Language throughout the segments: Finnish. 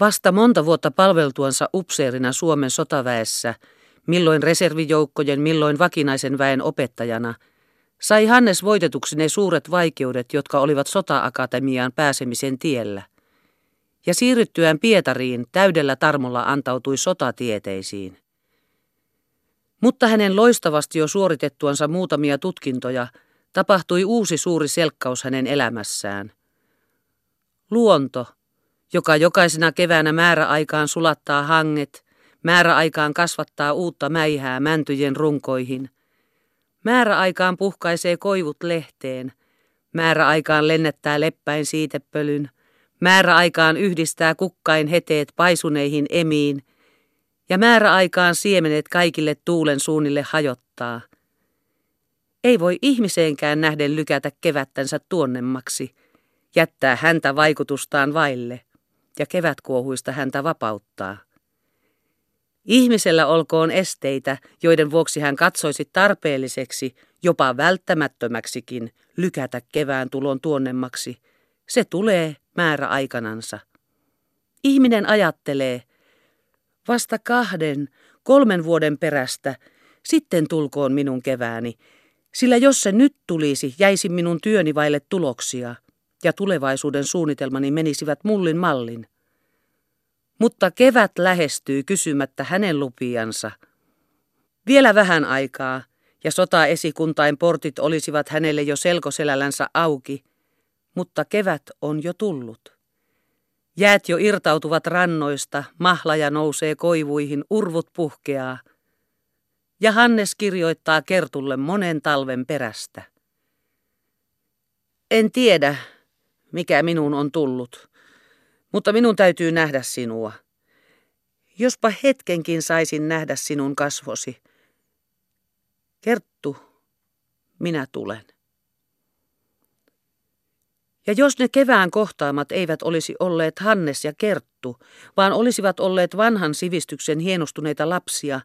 Vasta monta vuotta palveltuansa upseerina Suomen sotaväessä, milloin reservijoukkojen, milloin vakinaisen väen opettajana, sai Hannes voitetuksi ne suuret vaikeudet, jotka olivat sota-akatemiaan pääsemisen tiellä. Ja siirryttyään Pietariin täydellä tarmolla antautui sotatieteisiin. Mutta hänen loistavasti jo suoritettuansa muutamia tutkintoja tapahtui uusi suuri selkkaus hänen elämässään. Luonto, joka jokaisena keväänä määräaikaan sulattaa hanget, määräaikaan kasvattaa uutta mäihää mäntyjen runkoihin. Määräaikaan puhkaisee koivut lehteen, määräaikaan lennättää leppäin siitepölyn, määräaikaan yhdistää kukkain heteet paisuneihin emiin ja määräaikaan siemenet kaikille tuulen suunnille hajottaa. Ei voi ihmiseenkään nähden lykätä kevättänsä tuonnemmaksi, jättää häntä vaikutustaan vaille ja kevätkuohuista häntä vapauttaa. Ihmisellä olkoon esteitä, joiden vuoksi hän katsoisi tarpeelliseksi, jopa välttämättömäksikin, lykätä kevään tulon tuonnemmaksi. Se tulee määräaikanansa. Ihminen ajattelee, vasta kahden, kolmen vuoden perästä, sitten tulkoon minun kevääni, sillä jos se nyt tulisi, jäisi minun työni vaille tuloksia – ja tulevaisuuden suunnitelmani menisivät mullin mallin. Mutta kevät lähestyy kysymättä hänen lupiansa. Vielä vähän aikaa, ja sota-esikuntain portit olisivat hänelle jo selkoselällänsä auki, mutta kevät on jo tullut. Jäät jo irtautuvat rannoista, mahlaja nousee koivuihin, urvut puhkeaa. Ja Hannes kirjoittaa Kertulle monen talven perästä. En tiedä, mikä minun on tullut, mutta minun täytyy nähdä sinua. Jospa hetkenkin saisin nähdä sinun kasvosi. Kerttu, minä tulen. Ja jos ne kevään kohtaamat eivät olisi olleet Hannes ja Kerttu, vaan olisivat olleet vanhan sivistyksen hienostuneita lapsia,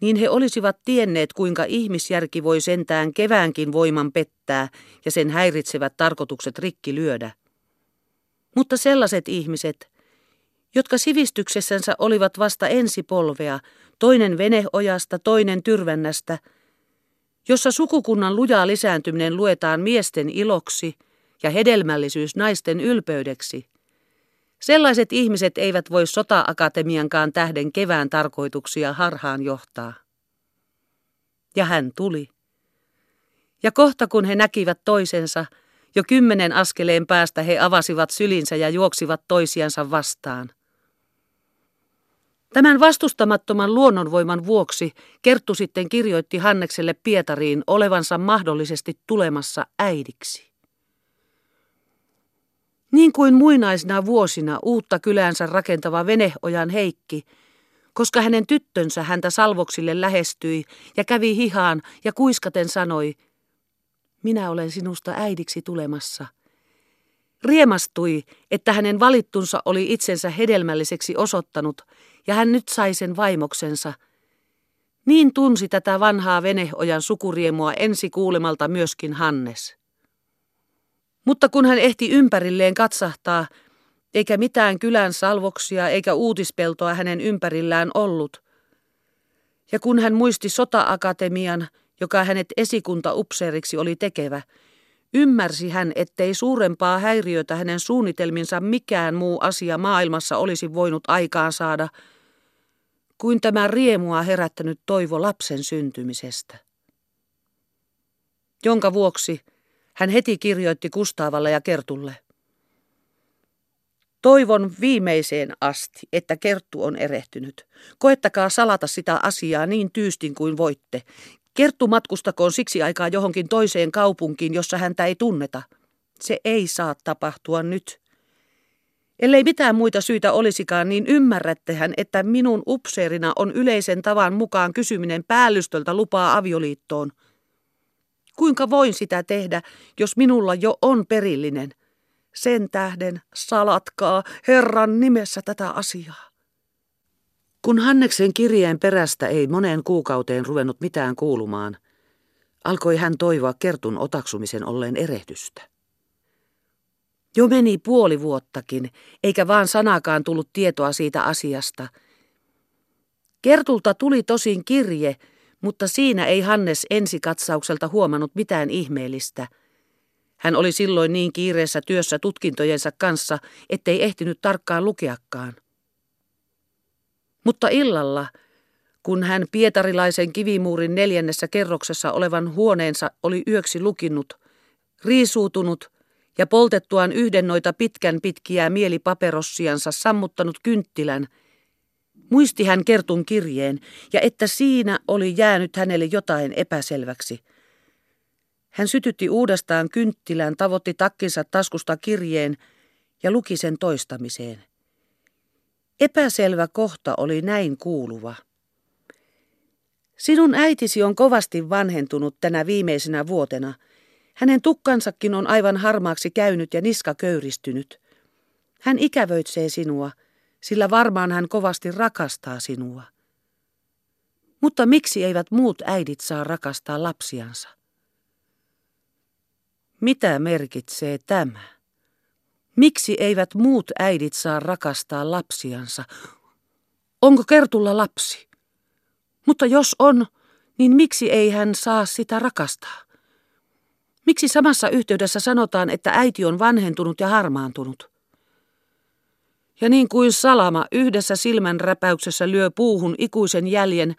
niin he olisivat tienneet, kuinka ihmisjärki voi sentään keväänkin voiman pettää ja sen häiritsevät tarkoitukset rikki lyödä. Mutta sellaiset ihmiset, jotka sivistyksessänsä olivat vasta ensipolvea, toinen veneojasta, toinen tyrvännästä, jossa sukukunnan lujaa lisääntyminen luetaan miesten iloksi ja hedelmällisyys naisten ylpeydeksi. Sellaiset ihmiset eivät voi sota-akatemiankaan tähden kevään tarkoituksia harhaan johtaa. Ja hän tuli. Ja kohta kun he näkivät toisensa, jo kymmenen askeleen päästä he avasivat sylinsä ja juoksivat toisiansa vastaan. Tämän vastustamattoman luonnonvoiman vuoksi Kerttu sitten kirjoitti Hannekselle Pietariin olevansa mahdollisesti tulemassa äidiksi. Niin kuin muinaisina vuosina uutta kylänsä rakentava Veneojan Heikki, koska hänen tyttönsä häntä salvoksille lähestyi ja kävi hihaan ja kuiskaten sanoi, minä olen sinusta äidiksi tulemassa. Riemastui, että hänen valittunsa oli itsensä hedelmälliseksi osoittanut ja hän nyt sai sen vaimoksensa. Niin tunsi tätä vanhaa veneojan sukuriemua ensi kuulemalta myöskin Hannes. Mutta kun hän ehti ympärilleen katsahtaa, eikä mitään kylän salvoksia eikä uutispeltoa hänen ympärillään ollut, ja kun hän muisti sota-akatemian, joka hänet esikuntaupseeriksi oli tekevä, ymmärsi hän, ettei suurempaa häiriötä hänen suunnitelminsa mikään muu asia maailmassa olisi voinut aikaan saada, kuin tämä riemua herättänyt toivo lapsen syntymisestä. Jonka vuoksi hän heti kirjoitti Kustaavalle ja Kertulle. Toivon viimeiseen asti, että Kerttu on erehtynyt. Koettakaa salata sitä asiaa niin tyystin kuin voitte. Kerttu matkustakoon siksi aikaa johonkin toiseen kaupunkiin, jossa häntä ei tunneta. Se ei saa tapahtua nyt. Ellei mitään muita syitä olisikaan, niin ymmärrättehän, että minun upseerina on yleisen tavan mukaan kysyminen päällystöltä lupaa avioliittoon. Kuinka voin sitä tehdä, jos minulla jo on perillinen? Sen tähden salatkaa Herran nimessä tätä asiaa. Kun Hanneksen kirjeen perästä ei moneen kuukauteen ruvennut mitään kuulumaan, alkoi hän toivoa Kertun otaksumisen olleen erehdystä. Jo meni puoli vuottakin, eikä vaan sanakaan tullut tietoa siitä asiasta. Kertulta tuli tosin kirje, mutta siinä ei Hannes ensikatsaukselta huomannut mitään ihmeellistä. Hän oli silloin niin kiireessä työssä tutkintojensa kanssa, ettei ehtinyt tarkkaan lukeakaan. Mutta illalla, kun hän pietarilaisen kivimuurin neljännessä kerroksessa olevan huoneensa oli yöksi lukinnut, riisuutunut ja poltettuaan yhden noita pitkän pitkiä mielipaperossiansa sammuttanut kynttilän, muisti hän kertun kirjeen ja että siinä oli jäänyt hänelle jotain epäselväksi. Hän sytytti uudestaan kynttilän, tavoitti takkinsa taskusta kirjeen ja luki sen toistamiseen. Epäselvä kohta oli näin kuuluva. Sinun äitisi on kovasti vanhentunut tänä viimeisenä vuotena. Hänen tukkansakin on aivan harmaaksi käynyt ja niska köyristynyt. Hän ikävöitsee sinua, sillä varmaan hän kovasti rakastaa sinua. Mutta miksi eivät muut äidit saa rakastaa lapsiansa? Mitä merkitsee tämä? Miksi eivät muut äidit saa rakastaa lapsiansa? Onko Kertulla lapsi? Mutta jos on, niin miksi ei hän saa sitä rakastaa? Miksi samassa yhteydessä sanotaan, että äiti on vanhentunut ja harmaantunut? Ja niin kuin salama yhdessä silmän räpäyksessä lyö puuhun ikuisen jäljen,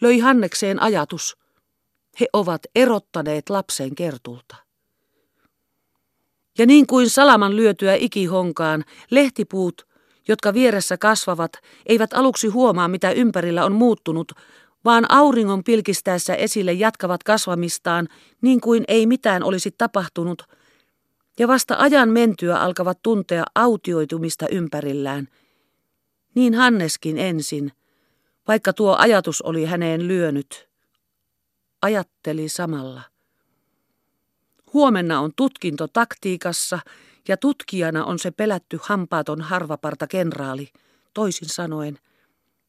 löi Hannekseen ajatus. He ovat erottaneet lapsen kertulta. Ja niin kuin salaman lyötyä ikihonkaan, lehtipuut, jotka vieressä kasvavat, eivät aluksi huomaa, mitä ympärillä on muuttunut, vaan auringon pilkistäessä esille jatkavat kasvamistaan niin kuin ei mitään olisi tapahtunut, ja vasta ajan mentyä alkavat tuntea autioitumista ympärillään. Niin Hanneskin ensin, vaikka tuo ajatus oli häneen lyönyt, ajatteli samalla. Huomenna on tutkinto taktiikassa ja tutkijana on se pelätty hampaaton harvaparta kenraali, toisin sanoen.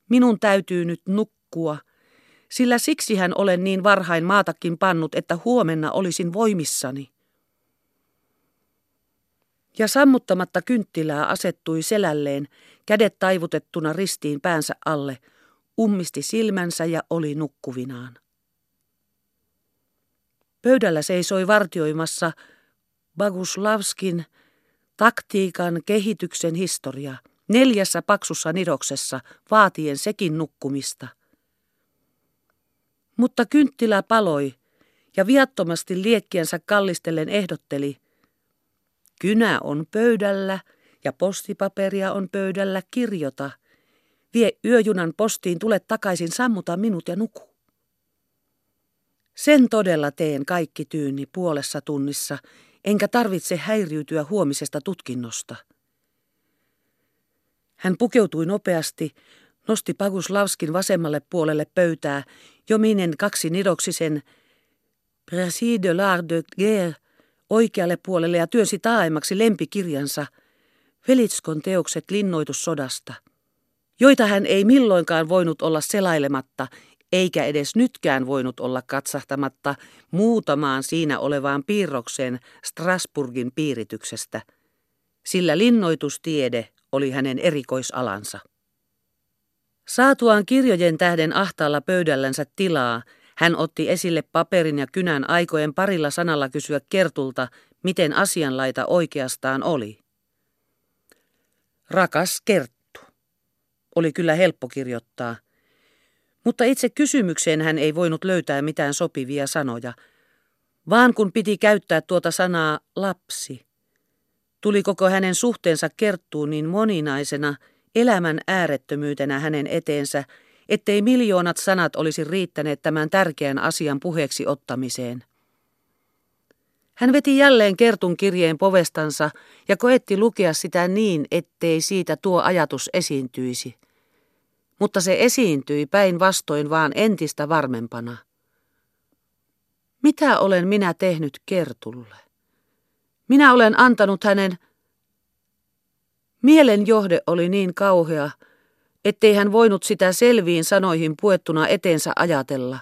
Minun täytyy nyt nukkua, sillä siksi hän olen niin varhain maatakin pannut, että huomenna olisin voimissani. Ja sammuttamatta kynttilää asettui selälleen, kädet taivutettuna ristiin päänsä alle, ummisti silmänsä ja oli nukkuvinaan. Pöydällä seisoi vartioimassa Baguslavskin taktiikan kehityksen historia neljässä paksussa nidoksessa, vaatien sekin nukkumista. Mutta kynttilä paloi ja viattomasti liekkiensä kallistellen ehdotteli. Kynä on pöydällä ja postipaperia on pöydällä kirjota. Vie yöjunan postiin, tule takaisin, sammuta minut ja nuku. Sen todella teen kaikki tyyni puolessa tunnissa, enkä tarvitse häiriytyä huomisesta tutkinnosta. Hän pukeutui nopeasti, nosti Paguslavskin vasemmalle puolelle pöytää, jominen kaksi nidoksisen Précis de l'art de guerre oikealle puolelle ja työnsi taaemmaksi lempikirjansa Velitskon teokset linnoitussodasta, joita hän ei milloinkaan voinut olla selailematta, eikä edes nytkään voinut olla katsahtamatta muutamaan siinä olevaan piirrokseen Strasburgin piirityksestä, sillä linnoitustiede oli hänen erikoisalansa. Saatuaan kirjojen tähden ahtaalla pöydällänsä tilaa, hän otti esille paperin ja kynän aikojen parilla sanalla kysyä Kertulta, miten asianlaita oikeastaan oli. Rakas Kerttu. Oli kyllä helppo kirjoittaa. Mutta itse kysymykseen hän ei voinut löytää mitään sopivia sanoja, vaan kun piti käyttää tuota sanaa lapsi. Tuli koko hänen suhteensa Kerttuun niin moninaisena, elämän äärettömyytenä hänen eteensä, ettei miljoonat sanat olisi riittäneet tämän tärkeän asian puheeksi ottamiseen. Hän veti jälleen Kertun kirjeen povestansa ja koetti lukea sitä niin, ettei siitä tuo ajatus esiintyisi. Mutta se esiintyi päinvastoin vaan entistä varmempana. Mitä olen minä tehnyt Kertulle? Minä olen antanut hänen... Mielen johde oli niin kauhea, ettei hän voinut sitä selviin sanoihin puettuna eteensä ajatella.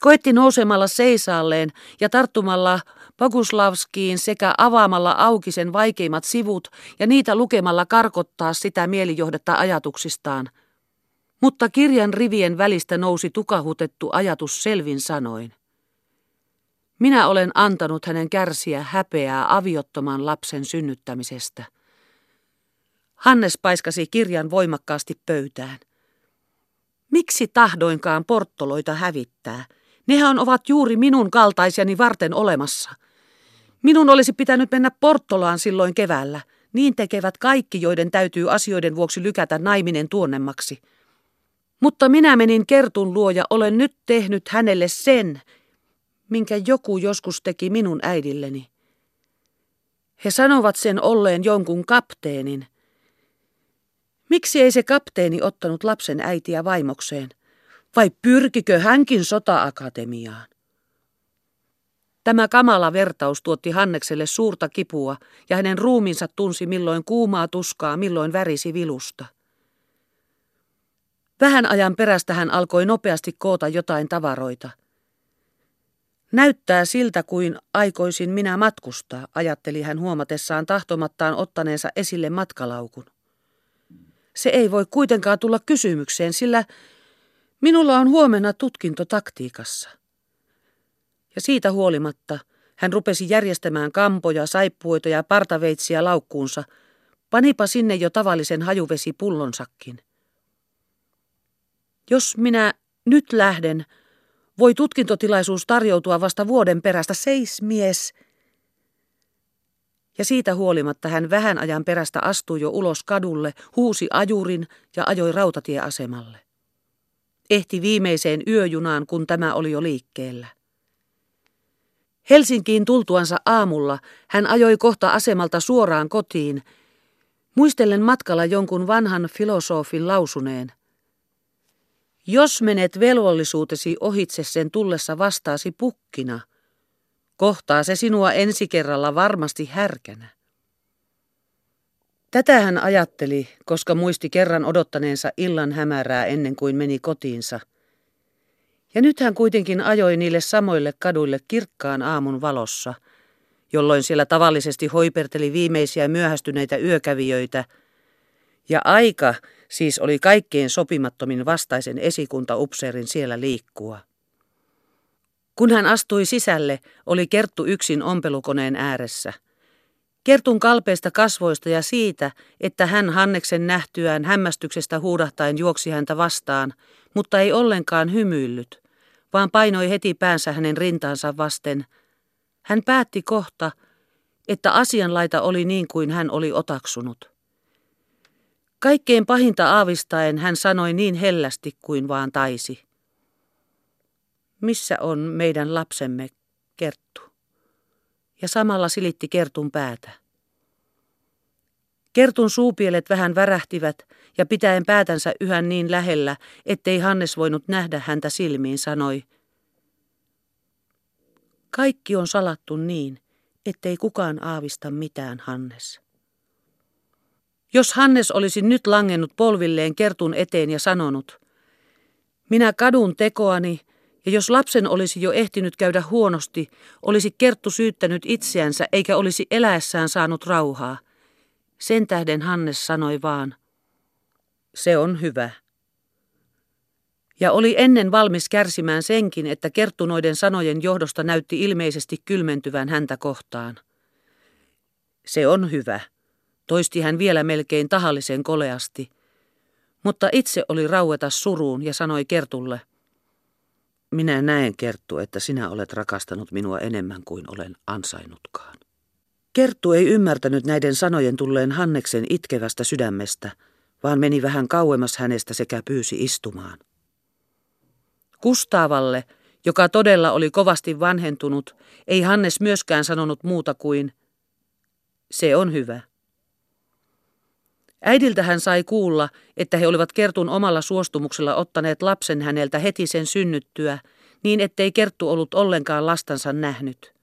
Koetti nousemalla seisaalleen ja tarttumalla Poguslavskiin sekä avaamalla auki sen vaikeimmat sivut ja niitä lukemalla karkottaa sitä mielijohdetta ajatuksistaan. Mutta kirjan rivien välistä nousi tukahutettu ajatus selvin sanoin. Minä olen antanut hänen kärsiä häpeää aviottoman lapsen synnyttämisestä. Hannes paiskasi kirjan voimakkaasti pöytään. Miksi tahdoinkaan porttoloita hävittää? Nehän ovat juuri minun kaltaisiani varten olemassa. Minun olisi pitänyt mennä Porttolaan silloin keväällä. Niin tekevät kaikki, joiden täytyy asioiden vuoksi lykätä naiminen tuonnemmaksi. Mutta minä menin Kertun luo ja olen nyt tehnyt hänelle sen, minkä joku joskus teki minun äidilleni. He sanovat sen olleen jonkun kapteenin. Miksi ei se kapteeni ottanut lapsen äitiä vaimokseen? Vai pyrkikö hänkin sota-akatemiaan? Tämä kamala vertaus tuotti Hannekselle suurta kipua ja hänen ruuminsa tunsi milloin kuumaa tuskaa, milloin värisi vilusta. Vähän ajan perästä hän alkoi nopeasti koota jotain tavaroita – Näyttää siltä kuin aikoisin minä matkustaa, ajatteli hän huomatessaan tahtomattaan ottaneensa esille matkalaukun. Se ei voi kuitenkaan tulla kysymykseen, sillä minulla on huomenna tutkinto taktiikassa. Ja siitä huolimatta hän rupesi järjestämään kampoja, saippuoita ja partaveitsiä laukkuunsa, panipa sinne jo tavallisen hajuvesipullonsakkin. Jos minä nyt lähden, voi tutkintotilaisuus tarjoutua vasta vuoden perästä, seis mies. Ja siitä huolimatta hän vähän ajan perästä astui jo ulos kadulle, huusi ajurin ja ajoi rautatieasemalle. Ehti viimeiseen yöjunaan, kun tämä oli jo liikkeellä. Helsinkiin tultuansa aamulla hän ajoi kohta asemalta suoraan kotiin, muistellen matkalla jonkun vanhan filosofin lausuneen – jos menet velvollisuutesi ohitse sen tullessa vastaasi pukkina, kohtaa se sinua ensi kerralla varmasti härkänä. Tätä hän ajatteli, koska muisti kerran odottaneensa illan hämärää ennen kuin meni kotiinsa. Ja nyt hän kuitenkin ajoi niille samoille kaduille kirkkaan aamun valossa, jolloin siellä tavallisesti hoiperteli viimeisiä myöhästyneitä yökävijöitä, ja aika, Siis oli kaikkein sopimattomin vastaisen esikuntaupseerin siellä liikkua. Kun hän astui sisälle, oli Kerttu yksin ompelukoneen ääressä. Kertun kalpeista kasvoista ja siitä, että hän Hanneksen nähtyään hämmästyksestä huudahtain juoksi häntä vastaan, mutta ei ollenkaan hymyillyt, vaan painoi heti päänsä hänen rintaansa vasten. Hän päätti kohta, että asianlaita oli niin kuin hän oli otaksunut. Kaikkein pahinta aavistaen hän sanoi niin hellästi kuin vaan taisi. Missä on meidän lapsemme, Kerttu? Ja samalla silitti Kertun päätä. Kertun suupielet vähän värähtivät ja pitäen päätänsä yhä niin lähellä, ettei Hannes voinut nähdä häntä silmiin, sanoi. Kaikki on salattu niin, ettei kukaan aavista mitään, Hannes. Jos Hannes olisi nyt langennut polvilleen Kertun eteen ja sanonut, minä kadun tekoani, ja jos lapsen olisi jo ehtinyt käydä huonosti, olisi Kerttu syyttänyt itseänsä eikä olisi eläessään saanut rauhaa. Sen tähden Hannes sanoi vaan, se on hyvä. Ja oli ennen valmis kärsimään senkin, että Kerttunoiden sanojen johdosta näytti ilmeisesti kylmentyvän häntä kohtaan. Se on hyvä toisti hän vielä melkein tahallisen koleasti, mutta itse oli raueta suruun ja sanoi Kertulle, minä näen, Kerttu, että sinä olet rakastanut minua enemmän kuin olen ansainnutkaan. Kerttu ei ymmärtänyt näiden sanojen tulleen Hanneksen itkevästä sydämestä, vaan meni vähän kauemmas hänestä sekä pyysi istumaan. Kustaavalle, joka todella oli kovasti vanhentunut, ei Hannes myöskään sanonut muuta kuin, se on hyvä. Äidiltä hän sai kuulla, että he olivat Kertun omalla suostumuksella ottaneet lapsen häneltä heti sen synnyttyä, niin ettei Kerttu ollut ollenkaan lastansa nähnyt.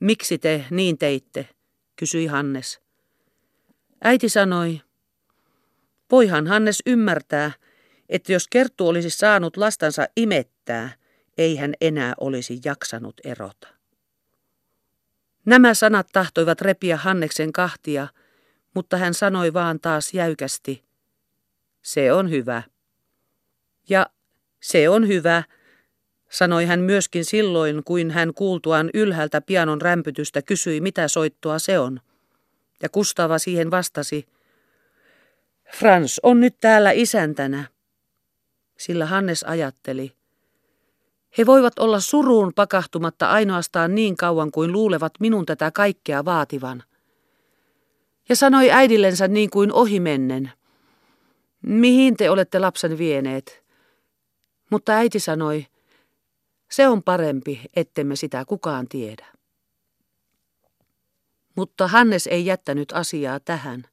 Miksi te niin teitte, kysyi Hannes. Äiti sanoi, voihan Hannes ymmärtää, että jos Kerttu olisi saanut lastansa imettää, ei hän enää olisi jaksanut erota. Nämä sanat tahtoivat repiä Hanneksen kahtia, mutta hän sanoi vaan taas jäykästi, se on hyvä. Ja se on hyvä, sanoi hän myöskin silloin, kuin hän kuultuaan ylhäältä pianon rämpytystä kysyi, mitä soittoa se on. Ja Kustava siihen vastasi, Frans on nyt täällä isäntänä. Sillä Hannes ajatteli, he voivat olla suruun pakahtumatta ainoastaan niin kauan kuin luulevat minun tätä kaikkea vaativan. Ja sanoi äidillensä niin kuin ohimennen, mihin te olette lapsen vieneet? Mutta äiti sanoi, se on parempi, ettemme sitä kukaan tiedä. Mutta Hannes ei jättänyt asiaa tähän.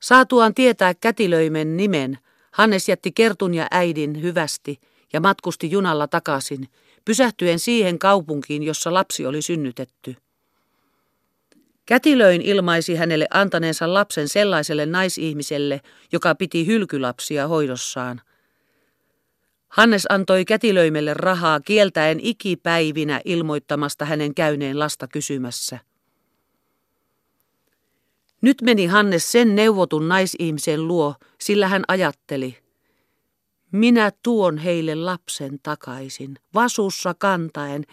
Saatuaan tietää kätilöimen nimen, Hannes jätti Kertun ja äidin hyvästi ja matkusti junalla takaisin, pysähtyen siihen kaupunkiin, jossa lapsi oli synnytetty. Kätilöin ilmaisi hänelle antaneensa lapsen sellaiselle naisihmiselle, joka piti hylkylapsia hoidossaan. Hannes antoi kätilöimelle rahaa kieltäen ikipäivinä ilmoittamasta hänen käyneen lasta kysymässä. Nyt meni Hannes sen neuvotun naisihmisen luo, sillä hän ajatteli. Minä tuon heille lapsen takaisin, vasussa kantaen,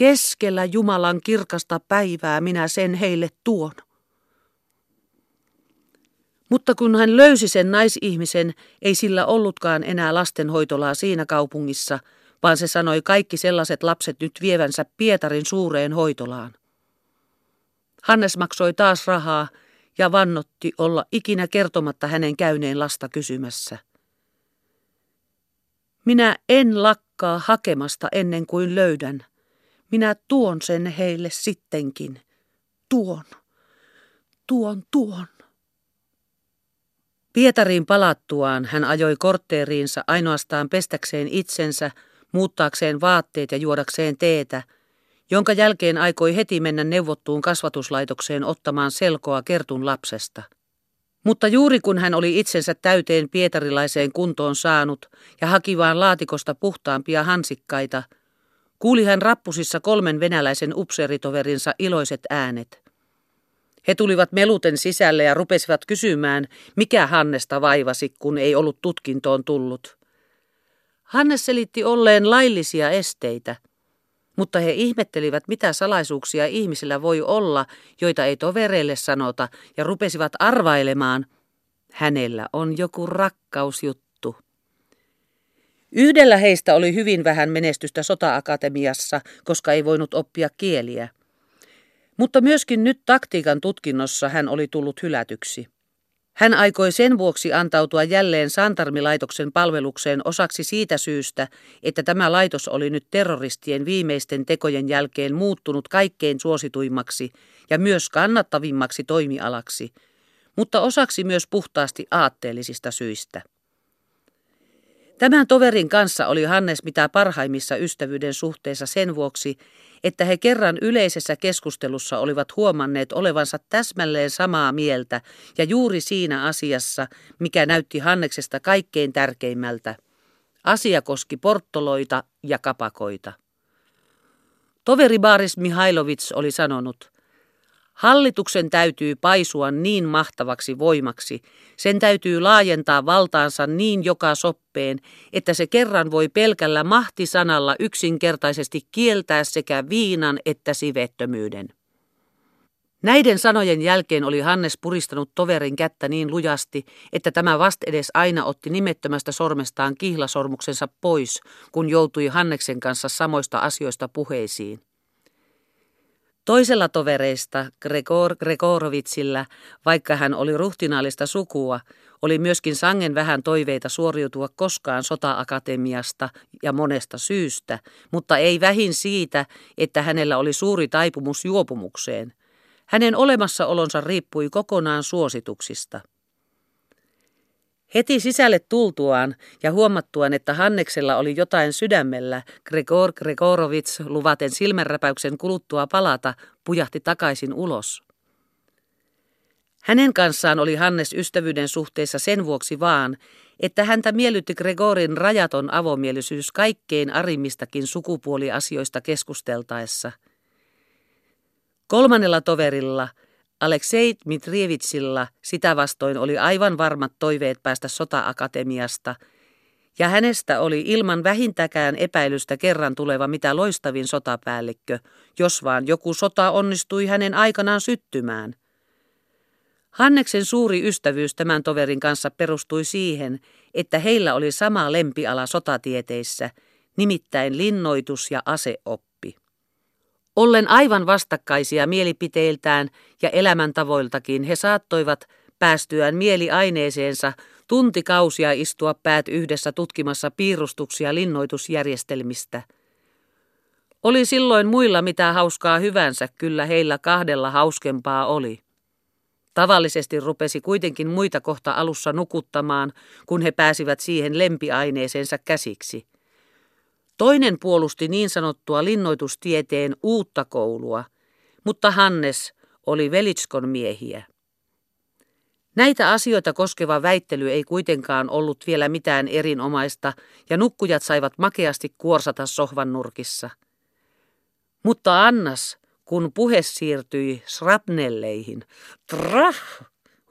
keskellä Jumalan kirkasta päivää minä sen heille tuon. Mutta kun hän löysi sen naisihmisen, ei sillä ollutkaan enää lastenhoitolaa siinä kaupungissa, vaan se sanoi kaikki sellaiset lapset nyt vievänsä Pietarin suureen hoitolaan. Hannes maksoi taas rahaa ja vannotti olla ikinä kertomatta hänen käyneen lasta kysymässä. Minä en lakkaa hakemasta ennen kuin löydän. Minä tuon sen heille sittenkin. Tuon, tuon, tuon. Pietariin palattuaan hän ajoi kortteeriinsa ainoastaan pestäkseen itsensä, muuttaakseen vaatteet ja juodakseen teetä, jonka jälkeen aikoi heti mennä neuvottuun kasvatuslaitokseen ottamaan selkoa Kertun lapsesta. Mutta juuri kun hän oli itsensä täyteen pietarilaiseen kuntoon saanut ja haki vaan laatikosta puhtaampia hansikkaita, kuuli hän rappusissa kolmen venäläisen upseeritoverinsa iloiset äänet. He tulivat meluten sisälle ja rupesivat kysymään, mikä Hannesta vaivasi, kun ei ollut tutkintoon tullut. Hannes selitti olleen laillisia esteitä, mutta he ihmettelivät, mitä salaisuuksia ihmisillä voi olla, joita ei tovereille sanota, ja rupesivat arvailemaan. Hänellä on joku rakkausjuttu. Yhdellä heistä oli hyvin vähän menestystä sota-akatemiassa, koska ei voinut oppia kieliä. Mutta myöskin nyt taktiikan tutkinnossa hän oli tullut hylätyksi. Hän aikoi sen vuoksi antautua jälleen Santarmilaitoksen palvelukseen osaksi siitä syystä, että tämä laitos oli nyt terroristien viimeisten tekojen jälkeen muuttunut kaikkein suosituimmaksi ja myös kannattavimmaksi toimialaksi, mutta osaksi myös puhtaasti aatteellisista syistä. Tämän toverin kanssa oli Hannes mitä parhaimmissa ystävyyden suhteessa sen vuoksi, että he kerran yleisessä keskustelussa olivat huomanneet olevansa täsmälleen samaa mieltä ja juuri siinä asiassa, mikä näytti Hanneksesta kaikkein tärkeimmältä. Asia koski porttoloita ja kapakoita. Toveri Baris Mihailovits oli sanonut, Hallituksen täytyy paisua niin mahtavaksi voimaksi, sen täytyy laajentaa valtaansa niin joka soppeen, että se kerran voi pelkällä mahtisanalla yksinkertaisesti kieltää sekä viinan että sivettömyyden. Näiden sanojen jälkeen oli Hannes puristanut toverin kättä niin lujasti, että tämä vast edes aina otti nimettömästä sormestaan kihlasormuksensa pois, kun joutui Hanneksen kanssa samoista asioista puheisiin. Toisella tovereista, Gregor Gregorovitsillä, vaikka hän oli ruhtinaallista sukua, oli myöskin sangen vähän toiveita suoriutua koskaan sota-akatemiasta ja monesta syystä, mutta ei vähin siitä, että hänellä oli suuri taipumus juopumukseen. Hänen olemassaolonsa riippui kokonaan suosituksista. Heti sisälle tultuaan ja huomattuaan, että Hanneksella oli jotain sydämellä, Gregor Gregorovits luvaten silmänräpäyksen kuluttua palata, pujahti takaisin ulos. Hänen kanssaan oli Hannes ystävyyden suhteessa sen vuoksi vaan, että häntä miellytti Gregorin rajaton avomielisyys kaikkein arimmistakin sukupuoliasioista keskusteltaessa. Kolmannella toverilla, Aleksei Mitrievitsilla, sitä vastoin oli aivan varmat toiveet päästä sota-akatemiasta, ja hänestä oli ilman vähintäkään epäilystä kerran tuleva mitä loistavin sotapäällikkö, jos vaan joku sota onnistui hänen aikanaan syttymään. Hanneksen suuri ystävyys tämän toverin kanssa perustui siihen, että heillä oli sama lempiala sotatieteissä, nimittäin linnoitus ja aseoppi. Ollen aivan vastakkaisia mielipiteiltään ja elämäntavoiltakin he saattoivat päästyään mieliaineeseensa tuntikausia istua päät yhdessä tutkimassa piirustuksia linnoitusjärjestelmistä. Oli silloin muilla mitä hauskaa hyvänsä, kyllä heillä kahdella hauskempaa oli. Tavallisesti rupesi kuitenkin muita kohta alussa nukuttamaan, kun he pääsivät siihen lempiaineeseensa käsiksi. Toinen puolusti niin sanottua linnoitustieteen uutta koulua, mutta Hannes oli Velitskon miehiä. Näitä asioita koskeva väittely ei kuitenkaan ollut vielä mitään erinomaista, ja nukkujat saivat makeasti kuorsata sohvan nurkissa. Mutta Annas, kun puhe siirtyi srapnelleihin, trah,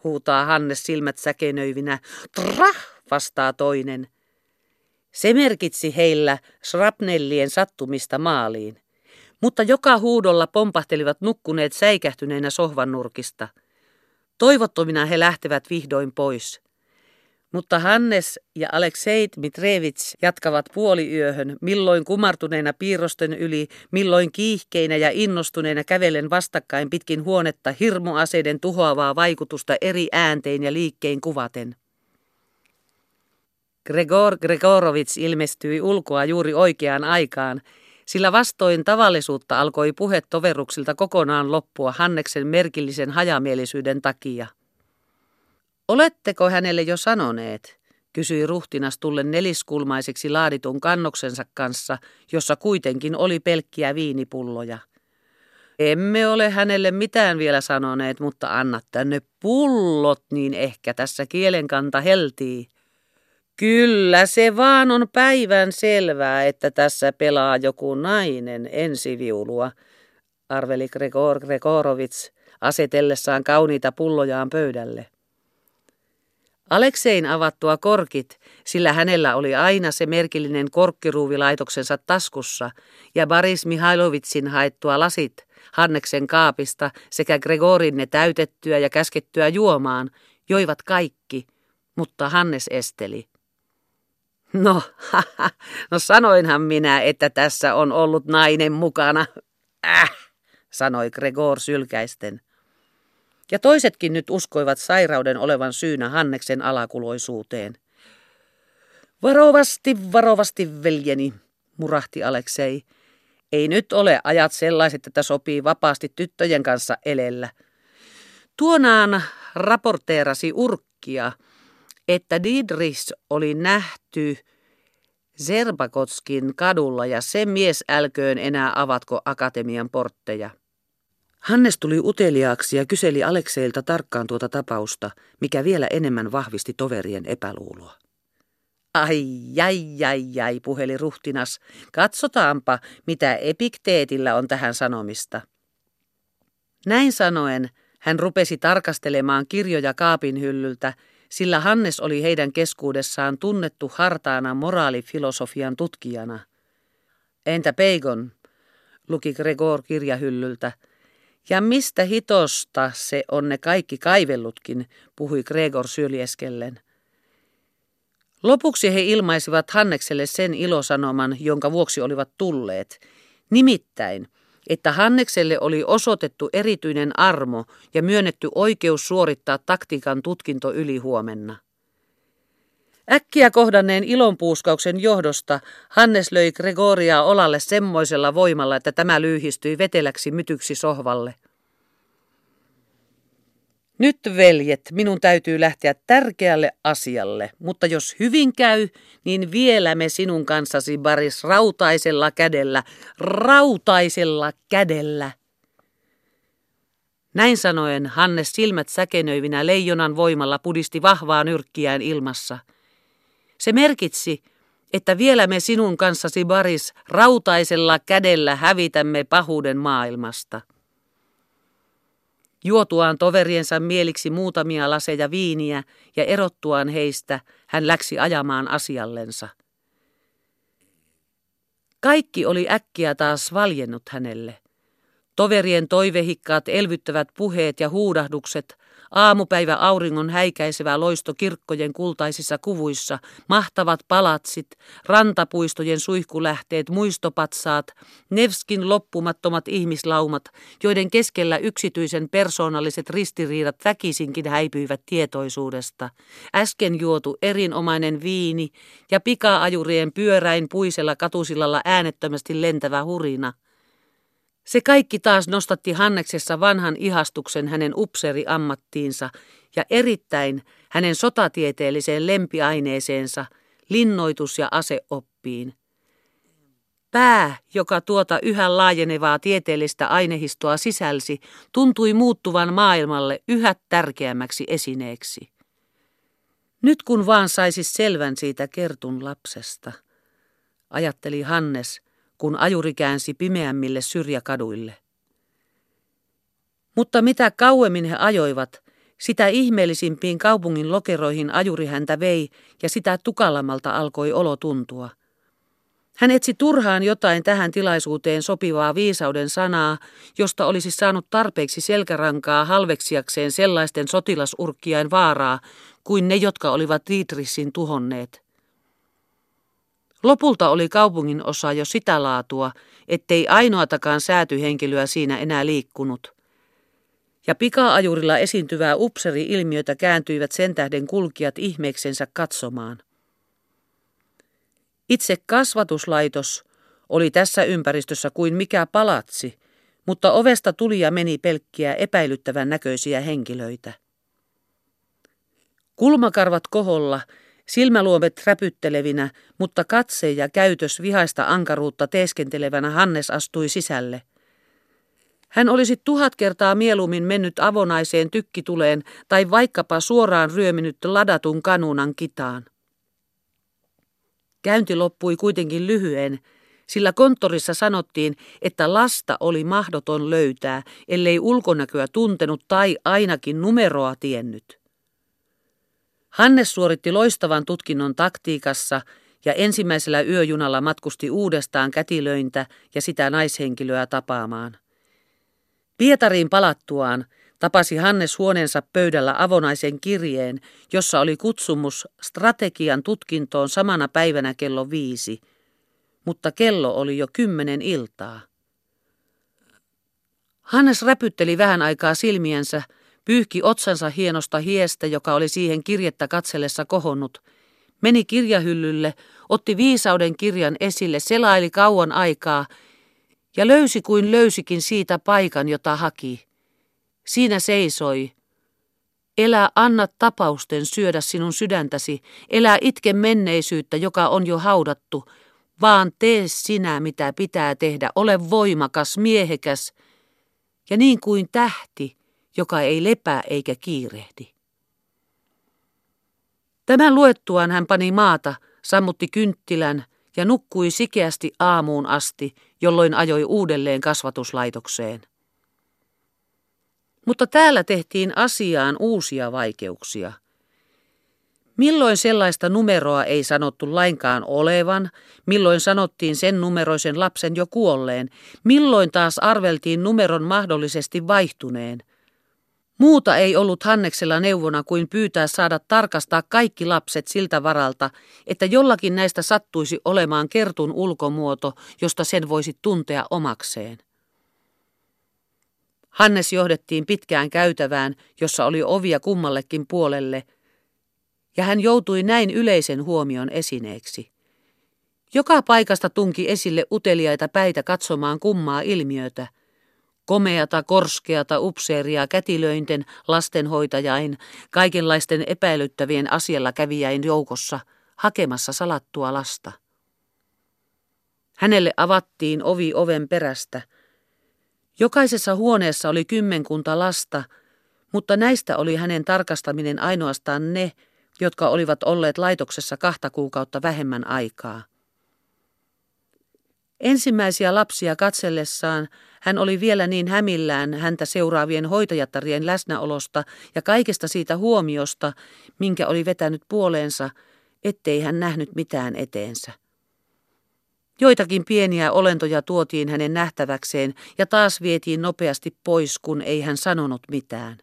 huutaa Hannes silmät säkenöivinä, trah, vastaa toinen. Se merkitsi heillä srapnellien sattumista maaliin, mutta joka huudolla pompahtelivat nukkuneet säikähtyneinä sohvan nurkista – Toivottomina he lähtevät vihdoin pois. Mutta Hannes ja Aleksei Dmitrevits jatkavat puoliyöhön, milloin kumartuneena piirrosten yli, milloin kiihkeinä ja innostuneina kävellen vastakkain pitkin huonetta hirmuaseiden tuhoavaa vaikutusta eri ääntein ja liikkein kuvaten. Gregor Gregorovits ilmestyi ulkoa juuri oikeaan aikaan, sillä vastoin tavallisuutta alkoi puhe toveruksilta kokonaan loppua Hanneksen merkillisen hajamielisyyden takia. Oletteko hänelle jo sanoneet, kysyi ruhtinas tullen neliskulmaiseksi laaditun kannoksensa kanssa, jossa kuitenkin oli pelkkiä viinipulloja. Emme ole hänelle mitään vielä sanoneet, mutta anna tänne pullot, niin ehkä tässä kielenkanta heltii. Kyllä se vaan on päivän selvää, että tässä pelaa joku nainen ensiviulua, arveli Gregor Gregorovits asetellessaan kauniita pullojaan pöydälle. Aleksein avattua korkit, sillä hänellä oli aina se merkillinen korkkiruuvilaitoksensa taskussa, ja Baris Mihailovitsin haettua lasit Hanneksen kaapista sekä Gregorin ne täytettyä ja käskettyä juomaan, joivat kaikki, mutta Hannes esteli. No, no sanoinhan minä, että tässä on ollut nainen mukana. Äh, sanoi Gregor sylkäisten. Ja toisetkin nyt uskoivat sairauden olevan syynä Hanneksen alakuloisuuteen. Varovasti, varovasti, veljeni, murahti Aleksei. Ei nyt ole ajat sellaiset, että sopii vapaasti tyttöjen kanssa elellä. Tuonaan raporteerasi urkkia, että Didris oli nähty Zerbakotskin kadulla ja se mies älköön enää avatko akatemian portteja. Hannes tuli uteliaaksi ja kyseli Alekseilta tarkkaan tuota tapausta, mikä vielä enemmän vahvisti toverien epäluuloa. Ai, jäi, jäi, jäi, puheli ruhtinas. Katsotaanpa, mitä epikteetillä on tähän sanomista. Näin sanoen hän rupesi tarkastelemaan kirjoja kaapin hyllyltä sillä Hannes oli heidän keskuudessaan tunnettu hartaana moraalifilosofian tutkijana. Entä Peigon, luki Gregor kirjahyllyltä. Ja mistä hitosta se on ne kaikki kaivellutkin, puhui Gregor syljeskellen. Lopuksi he ilmaisivat Hannekselle sen ilosanoman, jonka vuoksi olivat tulleet. Nimittäin – että Hannekselle oli osoitettu erityinen armo ja myönnetty oikeus suorittaa taktiikan tutkinto yli huomenna. Äkkiä kohdanneen ilonpuuskauksen johdosta Hannes löi Gregoria olalle semmoisella voimalla, että tämä lyyhistyi veteläksi mytyksi sohvalle. Nyt, veljet, minun täytyy lähteä tärkeälle asialle, mutta jos hyvin käy, niin vielä me sinun kanssasi, Baris, rautaisella kädellä, rautaisella kädellä. Näin sanoen Hannes silmät säkenöivinä leijonan voimalla pudisti vahvaa nyrkkiään ilmassa. Se merkitsi, että vielä me sinun kanssasi, Baris, rautaisella kädellä hävitämme pahuuden maailmasta. Juotuaan toveriensa mieliksi muutamia laseja viiniä ja erottuaan heistä, hän läksi ajamaan asiallensa. Kaikki oli äkkiä taas valjennut hänelle. Toverien toivehikkaat elvyttävät puheet ja huudahdukset Aamupäivä auringon häikäisevä loisto kirkkojen kultaisissa kuvuissa, mahtavat palatsit, rantapuistojen suihkulähteet, muistopatsaat, Nevskin loppumattomat ihmislaumat, joiden keskellä yksityisen persoonalliset ristiriidat väkisinkin häipyivät tietoisuudesta. Äsken juotu erinomainen viini ja pikaajurien pyöräin puisella katusilalla äänettömästi lentävä hurina – se kaikki taas nostatti Hanneksessa vanhan ihastuksen hänen upseriammattiinsa ja erittäin hänen sotatieteelliseen lempiaineeseensa, linnoitus- ja aseoppiin. Pää, joka tuota yhä laajenevaa tieteellistä ainehistoa sisälsi, tuntui muuttuvan maailmalle yhä tärkeämmäksi esineeksi. Nyt kun vaan saisi selvän siitä kertun lapsesta, ajatteli Hannes – kun ajuri käänsi pimeämmille syrjäkaduille. Mutta mitä kauemmin he ajoivat, sitä ihmeellisimpiin kaupungin lokeroihin ajuri häntä vei ja sitä tukalammalta alkoi olo tuntua. Hän etsi turhaan jotain tähän tilaisuuteen sopivaa viisauden sanaa, josta olisi saanut tarpeeksi selkärankaa halveksiakseen sellaisten sotilasurkkiain vaaraa kuin ne, jotka olivat Dietrisin tuhonneet. Lopulta oli kaupungin osa jo sitä laatua, ettei ainoatakaan säätyhenkilöä siinä enää liikkunut. Ja pika-ajurilla esiintyvää upseri-ilmiötä kääntyivät sen tähden kulkijat ihmeeksensä katsomaan. Itse kasvatuslaitos oli tässä ympäristössä kuin mikä palatsi, mutta ovesta tuli ja meni pelkkiä epäilyttävän näköisiä henkilöitä. Kulmakarvat koholla Silmäluomet räpyttelevinä, mutta katse ja käytös vihaista ankaruutta teeskentelevänä Hannes astui sisälle. Hän olisi tuhat kertaa mieluummin mennyt avonaiseen tykkituleen tai vaikkapa suoraan ryöminyt ladatun kanunan kitaan. Käynti loppui kuitenkin lyhyen, sillä konttorissa sanottiin, että lasta oli mahdoton löytää, ellei ulkonäköä tuntenut tai ainakin numeroa tiennyt. Hannes suoritti loistavan tutkinnon taktiikassa ja ensimmäisellä yöjunalla matkusti uudestaan kätilöintä ja sitä naishenkilöä tapaamaan. Pietariin palattuaan tapasi Hannes huoneensa pöydällä avonaisen kirjeen, jossa oli kutsumus strategian tutkintoon samana päivänä kello viisi, mutta kello oli jo kymmenen iltaa. Hannes räpytteli vähän aikaa silmiensä, Pyyhki otsansa hienosta hiestä, joka oli siihen kirjettä katsellessa kohonnut. Meni kirjahyllylle, otti viisauden kirjan esille, selaili kauan aikaa ja löysi kuin löysikin siitä paikan, jota haki. Siinä seisoi. Elä anna tapausten syödä sinun sydäntäsi, elää itke menneisyyttä, joka on jo haudattu, vaan tee sinä, mitä pitää tehdä, ole voimakas, miehekäs ja niin kuin tähti, joka ei lepää eikä kiirehdi. Tämän luettuaan hän pani maata, sammutti kynttilän ja nukkui sikeästi aamuun asti, jolloin ajoi uudelleen kasvatuslaitokseen. Mutta täällä tehtiin asiaan uusia vaikeuksia. Milloin sellaista numeroa ei sanottu lainkaan olevan, milloin sanottiin sen numeroisen lapsen jo kuolleen, milloin taas arveltiin numeron mahdollisesti vaihtuneen. Muuta ei ollut Hanneksella neuvona kuin pyytää saada tarkastaa kaikki lapset siltä varalta, että jollakin näistä sattuisi olemaan kertun ulkomuoto, josta sen voisi tuntea omakseen. Hannes johdettiin pitkään käytävään, jossa oli ovia kummallekin puolelle, ja hän joutui näin yleisen huomion esineeksi. Joka paikasta tunki esille uteliaita päitä katsomaan kummaa ilmiötä – Komeata, korskeata upseeria kätilöinten, lastenhoitajain, kaikenlaisten epäilyttävien asialla kävijäin joukossa, hakemassa salattua lasta. Hänelle avattiin ovi oven perästä. Jokaisessa huoneessa oli kymmenkunta lasta, mutta näistä oli hänen tarkastaminen ainoastaan ne, jotka olivat olleet laitoksessa kahta kuukautta vähemmän aikaa. Ensimmäisiä lapsia katsellessaan hän oli vielä niin hämillään häntä seuraavien hoitajattarien läsnäolosta ja kaikesta siitä huomiosta, minkä oli vetänyt puoleensa, ettei hän nähnyt mitään eteensä. Joitakin pieniä olentoja tuotiin hänen nähtäväkseen ja taas vietiin nopeasti pois, kun ei hän sanonut mitään.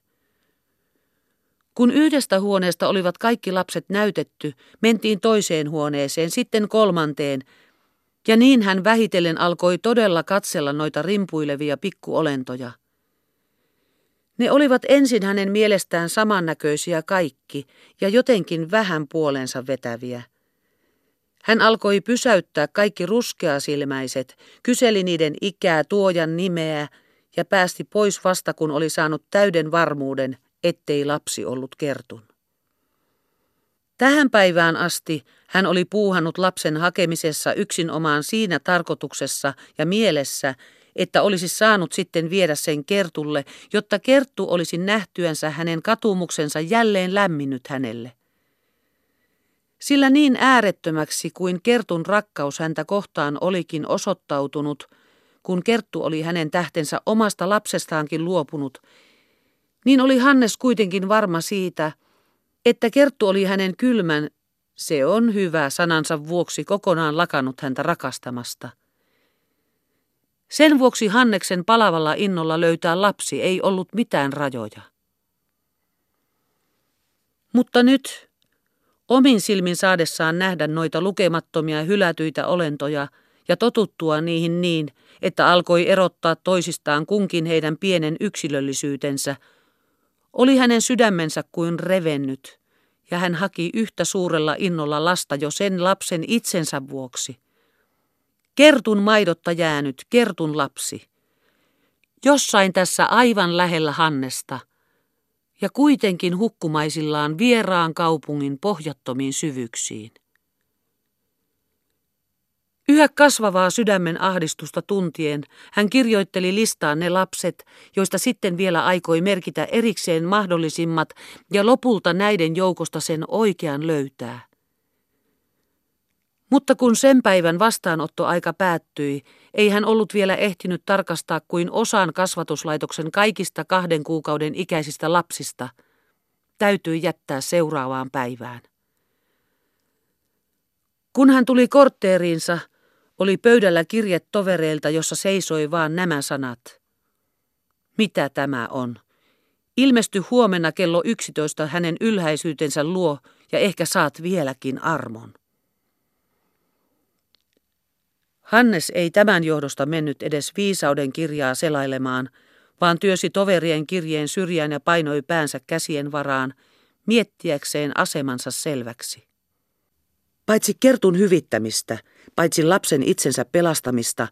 Kun yhdestä huoneesta olivat kaikki lapset näytetty, mentiin toiseen huoneeseen, sitten kolmanteen, ja niin hän vähitellen alkoi todella katsella noita rimpuilevia pikkuolentoja. Ne olivat ensin hänen mielestään samannäköisiä kaikki ja jotenkin vähän puolensa vetäviä. Hän alkoi pysäyttää kaikki ruskeasilmäiset, kyseli niiden ikää, tuojan nimeä ja päästi pois vasta kun oli saanut täyden varmuuden, ettei lapsi ollut kertun. Tähän päivään asti hän oli puuhannut lapsen hakemisessa yksinomaan siinä tarkoituksessa ja mielessä, että olisi saanut sitten viedä sen Kertulle, jotta Kerttu olisi nähtyänsä hänen katumuksensa jälleen lämminnyt hänelle. Sillä niin äärettömäksi kuin Kertun rakkaus häntä kohtaan olikin osoittautunut, kun Kerttu oli hänen tähtensä omasta lapsestaankin luopunut, niin oli Hannes kuitenkin varma siitä, että Kerttu oli hänen kylmän, se on hyvä sanansa vuoksi kokonaan lakannut häntä rakastamasta. Sen vuoksi Hanneksen palavalla innolla löytää lapsi ei ollut mitään rajoja. Mutta nyt, omin silmin saadessaan nähdä noita lukemattomia hylätyitä olentoja ja totuttua niihin niin, että alkoi erottaa toisistaan kunkin heidän pienen yksilöllisyytensä – oli hänen sydämensä kuin revennyt, ja hän haki yhtä suurella innolla lasta jo sen lapsen itsensä vuoksi. Kertun maidotta jäänyt, kertun lapsi. Jossain tässä aivan lähellä Hannesta, ja kuitenkin hukkumaisillaan vieraan kaupungin pohjattomiin syvyksiin. Yhä kasvavaa sydämen ahdistusta tuntien hän kirjoitteli listaan ne lapset, joista sitten vielä aikoi merkitä erikseen mahdollisimmat ja lopulta näiden joukosta sen oikean löytää. Mutta kun sen päivän vastaanottoaika päättyi, ei hän ollut vielä ehtinyt tarkastaa kuin osan kasvatuslaitoksen kaikista kahden kuukauden ikäisistä lapsista. Täytyi jättää seuraavaan päivään. Kun hän tuli kortteeriinsa, oli pöydällä kirje tovereilta, jossa seisoi vaan nämä sanat. Mitä tämä on? Ilmesty huomenna kello 11 hänen ylhäisyytensä luo ja ehkä saat vieläkin armon. Hannes ei tämän johdosta mennyt edes viisauden kirjaa selailemaan, vaan työsi toverien kirjeen syrjään ja painoi päänsä käsien varaan, miettiäkseen asemansa selväksi. Paitsi kertun hyvittämistä, paitsi lapsen itsensä pelastamista,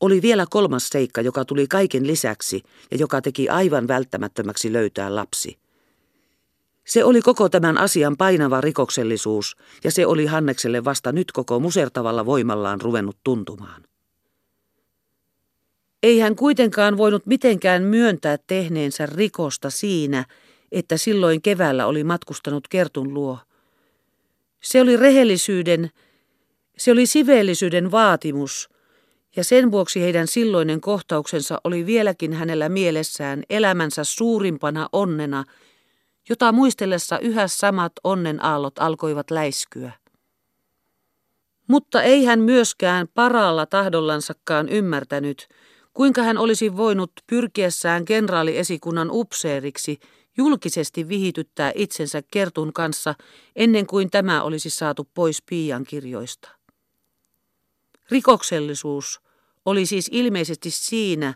oli vielä kolmas seikka, joka tuli kaiken lisäksi ja joka teki aivan välttämättömäksi löytää lapsi. Se oli koko tämän asian painava rikoksellisuus, ja se oli Hannekselle vasta nyt koko musertavalla voimallaan ruvennut tuntumaan. Ei hän kuitenkaan voinut mitenkään myöntää tehneensä rikosta siinä, että silloin keväällä oli matkustanut Kertun luo – se oli rehellisyyden, se oli siveellisyyden vaatimus, ja sen vuoksi heidän silloinen kohtauksensa oli vieläkin hänellä mielessään elämänsä suurimpana onnena, jota muistellessa yhä samat onnen aallot alkoivat läiskyä. Mutta ei hän myöskään paralla tahdollansakaan ymmärtänyt, kuinka hän olisi voinut pyrkiessään kenraaliesikunnan upseeriksi – julkisesti vihityttää itsensä Kertun kanssa ennen kuin tämä olisi saatu pois Piian kirjoista. Rikoksellisuus oli siis ilmeisesti siinä,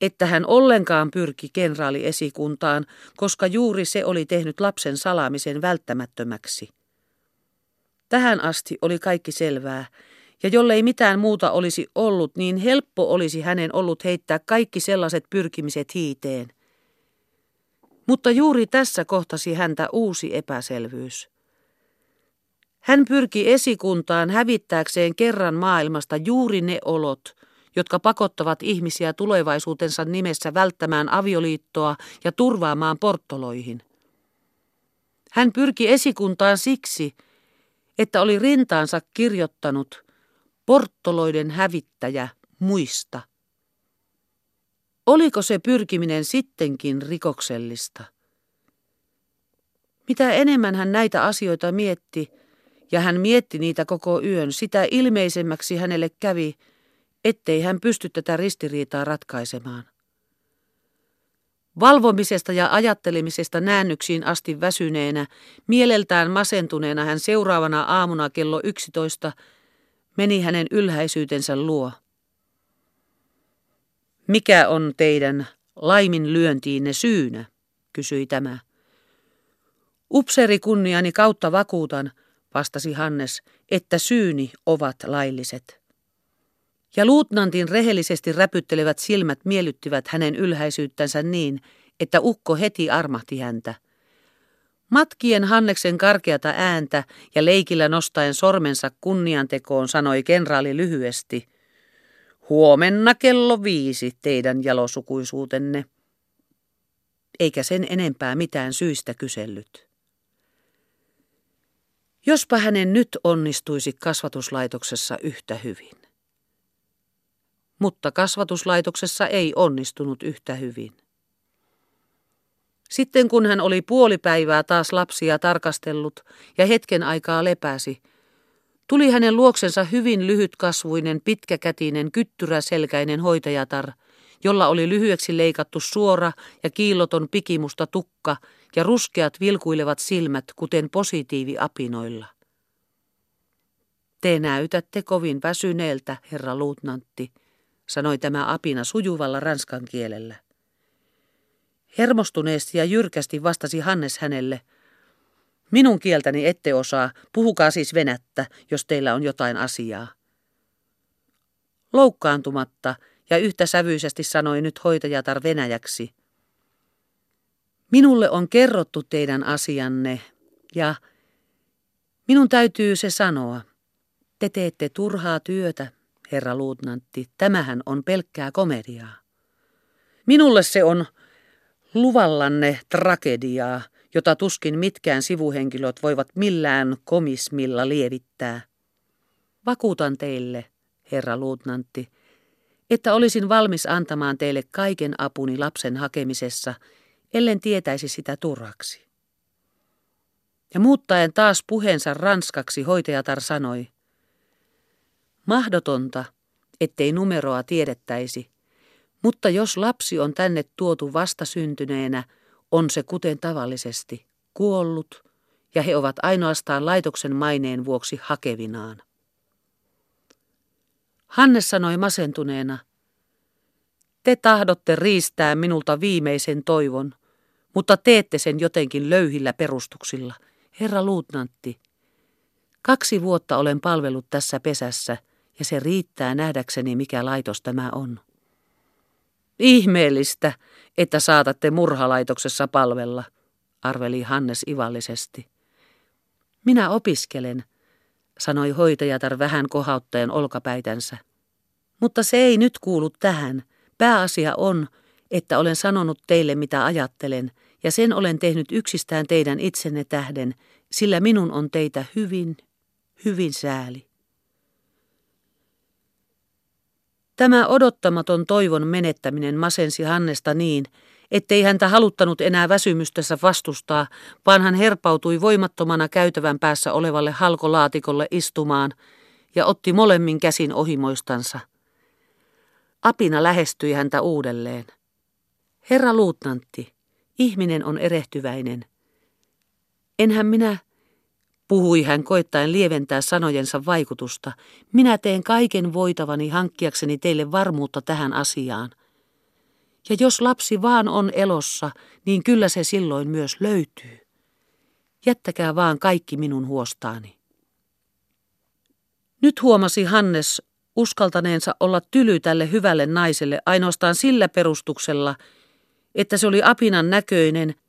että hän ollenkaan pyrki kenraaliesikuntaan, koska juuri se oli tehnyt lapsen salaamisen välttämättömäksi. Tähän asti oli kaikki selvää, ja jollei mitään muuta olisi ollut, niin helppo olisi hänen ollut heittää kaikki sellaiset pyrkimiset hiiteen. Mutta juuri tässä kohtasi häntä uusi epäselvyys. Hän pyrki esikuntaan hävittääkseen kerran maailmasta juuri ne olot, jotka pakottavat ihmisiä tulevaisuutensa nimessä välttämään avioliittoa ja turvaamaan porttoloihin. Hän pyrki esikuntaan siksi, että oli rintaansa kirjoittanut, porttoloiden hävittäjä, muista. Oliko se pyrkiminen sittenkin rikoksellista? Mitä enemmän hän näitä asioita mietti, ja hän mietti niitä koko yön, sitä ilmeisemmäksi hänelle kävi, ettei hän pysty tätä ristiriitaa ratkaisemaan. Valvomisesta ja ajattelemisesta näännyksiin asti väsyneenä, mieleltään masentuneena hän seuraavana aamuna kello 11 meni hänen ylhäisyytensä luo. Mikä on teidän laiminlyöntiinne syynä, kysyi tämä. Upseerikunniani kautta vakuutan, vastasi Hannes, että syyni ovat lailliset. Ja luutnantin rehellisesti räpyttelevät silmät miellyttivät hänen ylhäisyyttänsä niin, että ukko heti armahti häntä. Matkien Hanneksen karkeata ääntä ja leikillä nostaen sormensa kunniantekoon sanoi kenraali lyhyesti. Huomenna kello viisi teidän jalosukuisuutenne. Eikä sen enempää mitään syistä kysellyt. Jospa hänen nyt onnistuisi kasvatuslaitoksessa yhtä hyvin. Mutta kasvatuslaitoksessa ei onnistunut yhtä hyvin. Sitten kun hän oli puoli päivää taas lapsia tarkastellut ja hetken aikaa lepäsi, tuli hänen luoksensa hyvin lyhytkasvuinen, pitkäkätinen, kyttyräselkäinen hoitajatar, jolla oli lyhyeksi leikattu suora ja kiiloton pikimusta tukka ja ruskeat vilkuilevat silmät, kuten positiiviapinoilla. Te näytätte kovin väsyneeltä, herra luutnantti, sanoi tämä apina sujuvalla ranskan kielellä. Hermostuneesti ja jyrkästi vastasi Hannes hänelle. Minun kieltäni ette osaa, puhukaa siis venättä, jos teillä on jotain asiaa. Loukkaantumatta ja yhtä sävyisesti sanoi nyt hoitajatar venäjäksi. Minulle on kerrottu teidän asianne ja minun täytyy se sanoa. Te teette turhaa työtä, herra luutnantti. Tämähän on pelkkää komediaa. Minulle se on luvallanne tragediaa, jota tuskin mitkään sivuhenkilöt voivat millään komismilla lievittää. Vakuutan teille, herra luutnantti, että olisin valmis antamaan teille kaiken apuni lapsen hakemisessa, ellen tietäisi sitä turhaksi. Ja muuttaen taas puheensa ranskaksi hoitajatar sanoi, mahdotonta, ettei numeroa tiedettäisi, mutta jos lapsi on tänne tuotu vastasyntyneenä, on se kuten tavallisesti kuollut, ja he ovat ainoastaan laitoksen maineen vuoksi hakevinaan. Hannes sanoi masentuneena, te tahdotte riistää minulta viimeisen toivon, mutta teette sen jotenkin löyhillä perustuksilla. Herra luutnantti, kaksi vuotta olen palvellut tässä pesässä, ja se riittää nähdäkseni, mikä laitos tämä on. Ihmeellistä, että saatatte murhalaitoksessa palvella, arveli Hannes ivallisesti. Minä opiskelen, sanoi hoitajatar vähän kohauttaen olkapäitänsä. Mutta se ei nyt kuulu tähän. Pääasia on, että olen sanonut teille mitä ajattelen, ja sen olen tehnyt yksistään teidän itsenne tähden, sillä minun on teitä hyvin, hyvin sääli. Tämä odottamaton toivon menettäminen masensi Hannesta niin, ettei häntä haluttanut enää väsymystessä vastustaa, vaan hän herpautui voimattomana käytävän päässä olevalle halkolaatikolle istumaan ja otti molemmin käsin ohimoistansa. Apina lähestyi häntä uudelleen. Herra luutnantti, ihminen on erehtyväinen. Enhän minä Puhui hän koittaen lieventää sanojensa vaikutusta. Minä teen kaiken voitavani hankkiakseni teille varmuutta tähän asiaan. Ja jos lapsi vaan on elossa, niin kyllä se silloin myös löytyy. Jättäkää vaan kaikki minun huostaani. Nyt huomasi Hannes uskaltaneensa olla tyly tälle hyvälle naiselle ainoastaan sillä perustuksella, että se oli apinan näköinen –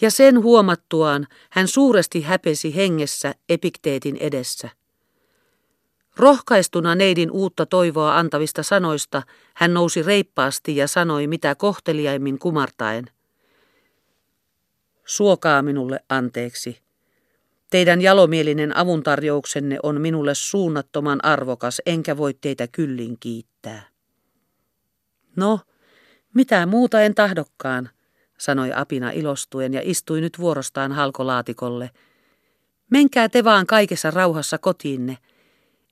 ja sen huomattuaan hän suuresti häpesi hengessä epikteetin edessä. Rohkaistuna neidin uutta toivoa antavista sanoista, hän nousi reippaasti ja sanoi mitä kohteliaimmin kumartaen. Suokaa minulle anteeksi. Teidän jalomielinen avuntarjouksenne on minulle suunnattoman arvokas, enkä voi teitä kyllin kiittää. No, mitä muuta en tahdokkaan, sanoi Apina ilostuen ja istui nyt vuorostaan halkolaatikolle. Menkää te vaan kaikessa rauhassa kotiinne.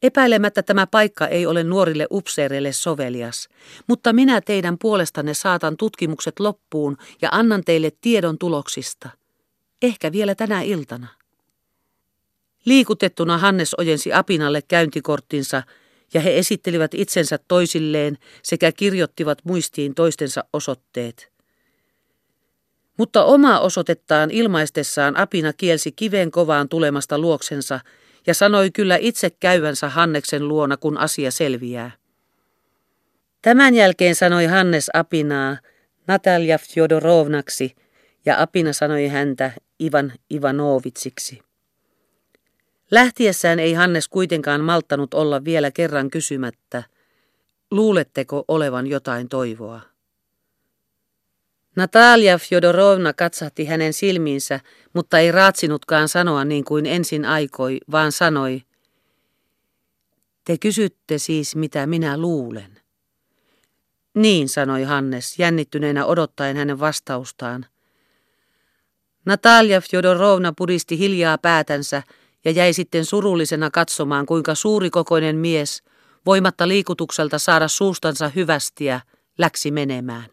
Epäilemättä tämä paikka ei ole nuorille upseereille sovelias, mutta minä teidän puolestanne saatan tutkimukset loppuun ja annan teille tiedon tuloksista. Ehkä vielä tänä iltana. Liikutettuna Hannes ojensi Apinalle käyntikorttinsa ja he esittelivät itsensä toisilleen sekä kirjoittivat muistiin toistensa osoitteet. Mutta omaa osoitettaan ilmaistessaan Apina kielsi kiven kovaan tulemasta luoksensa ja sanoi kyllä itse käyvänsä Hanneksen luona, kun asia selviää. Tämän jälkeen sanoi Hannes Apinaa Natalia Fjodorovnaksi ja Apina sanoi häntä Ivan Ivanovitsiksi. Lähtiessään ei Hannes kuitenkaan malttanut olla vielä kerran kysymättä, luuletteko olevan jotain toivoa? Natalia Fjodorovna katsahti hänen silmiinsä, mutta ei raatsinutkaan sanoa niin kuin ensin aikoi, vaan sanoi, te kysytte siis, mitä minä luulen. Niin, sanoi Hannes, jännittyneenä odottaen hänen vastaustaan. Natalia Fjodorovna puristi hiljaa päätänsä ja jäi sitten surullisena katsomaan, kuinka suurikokoinen mies, voimatta liikutukselta saada suustansa hyvästiä, läksi menemään.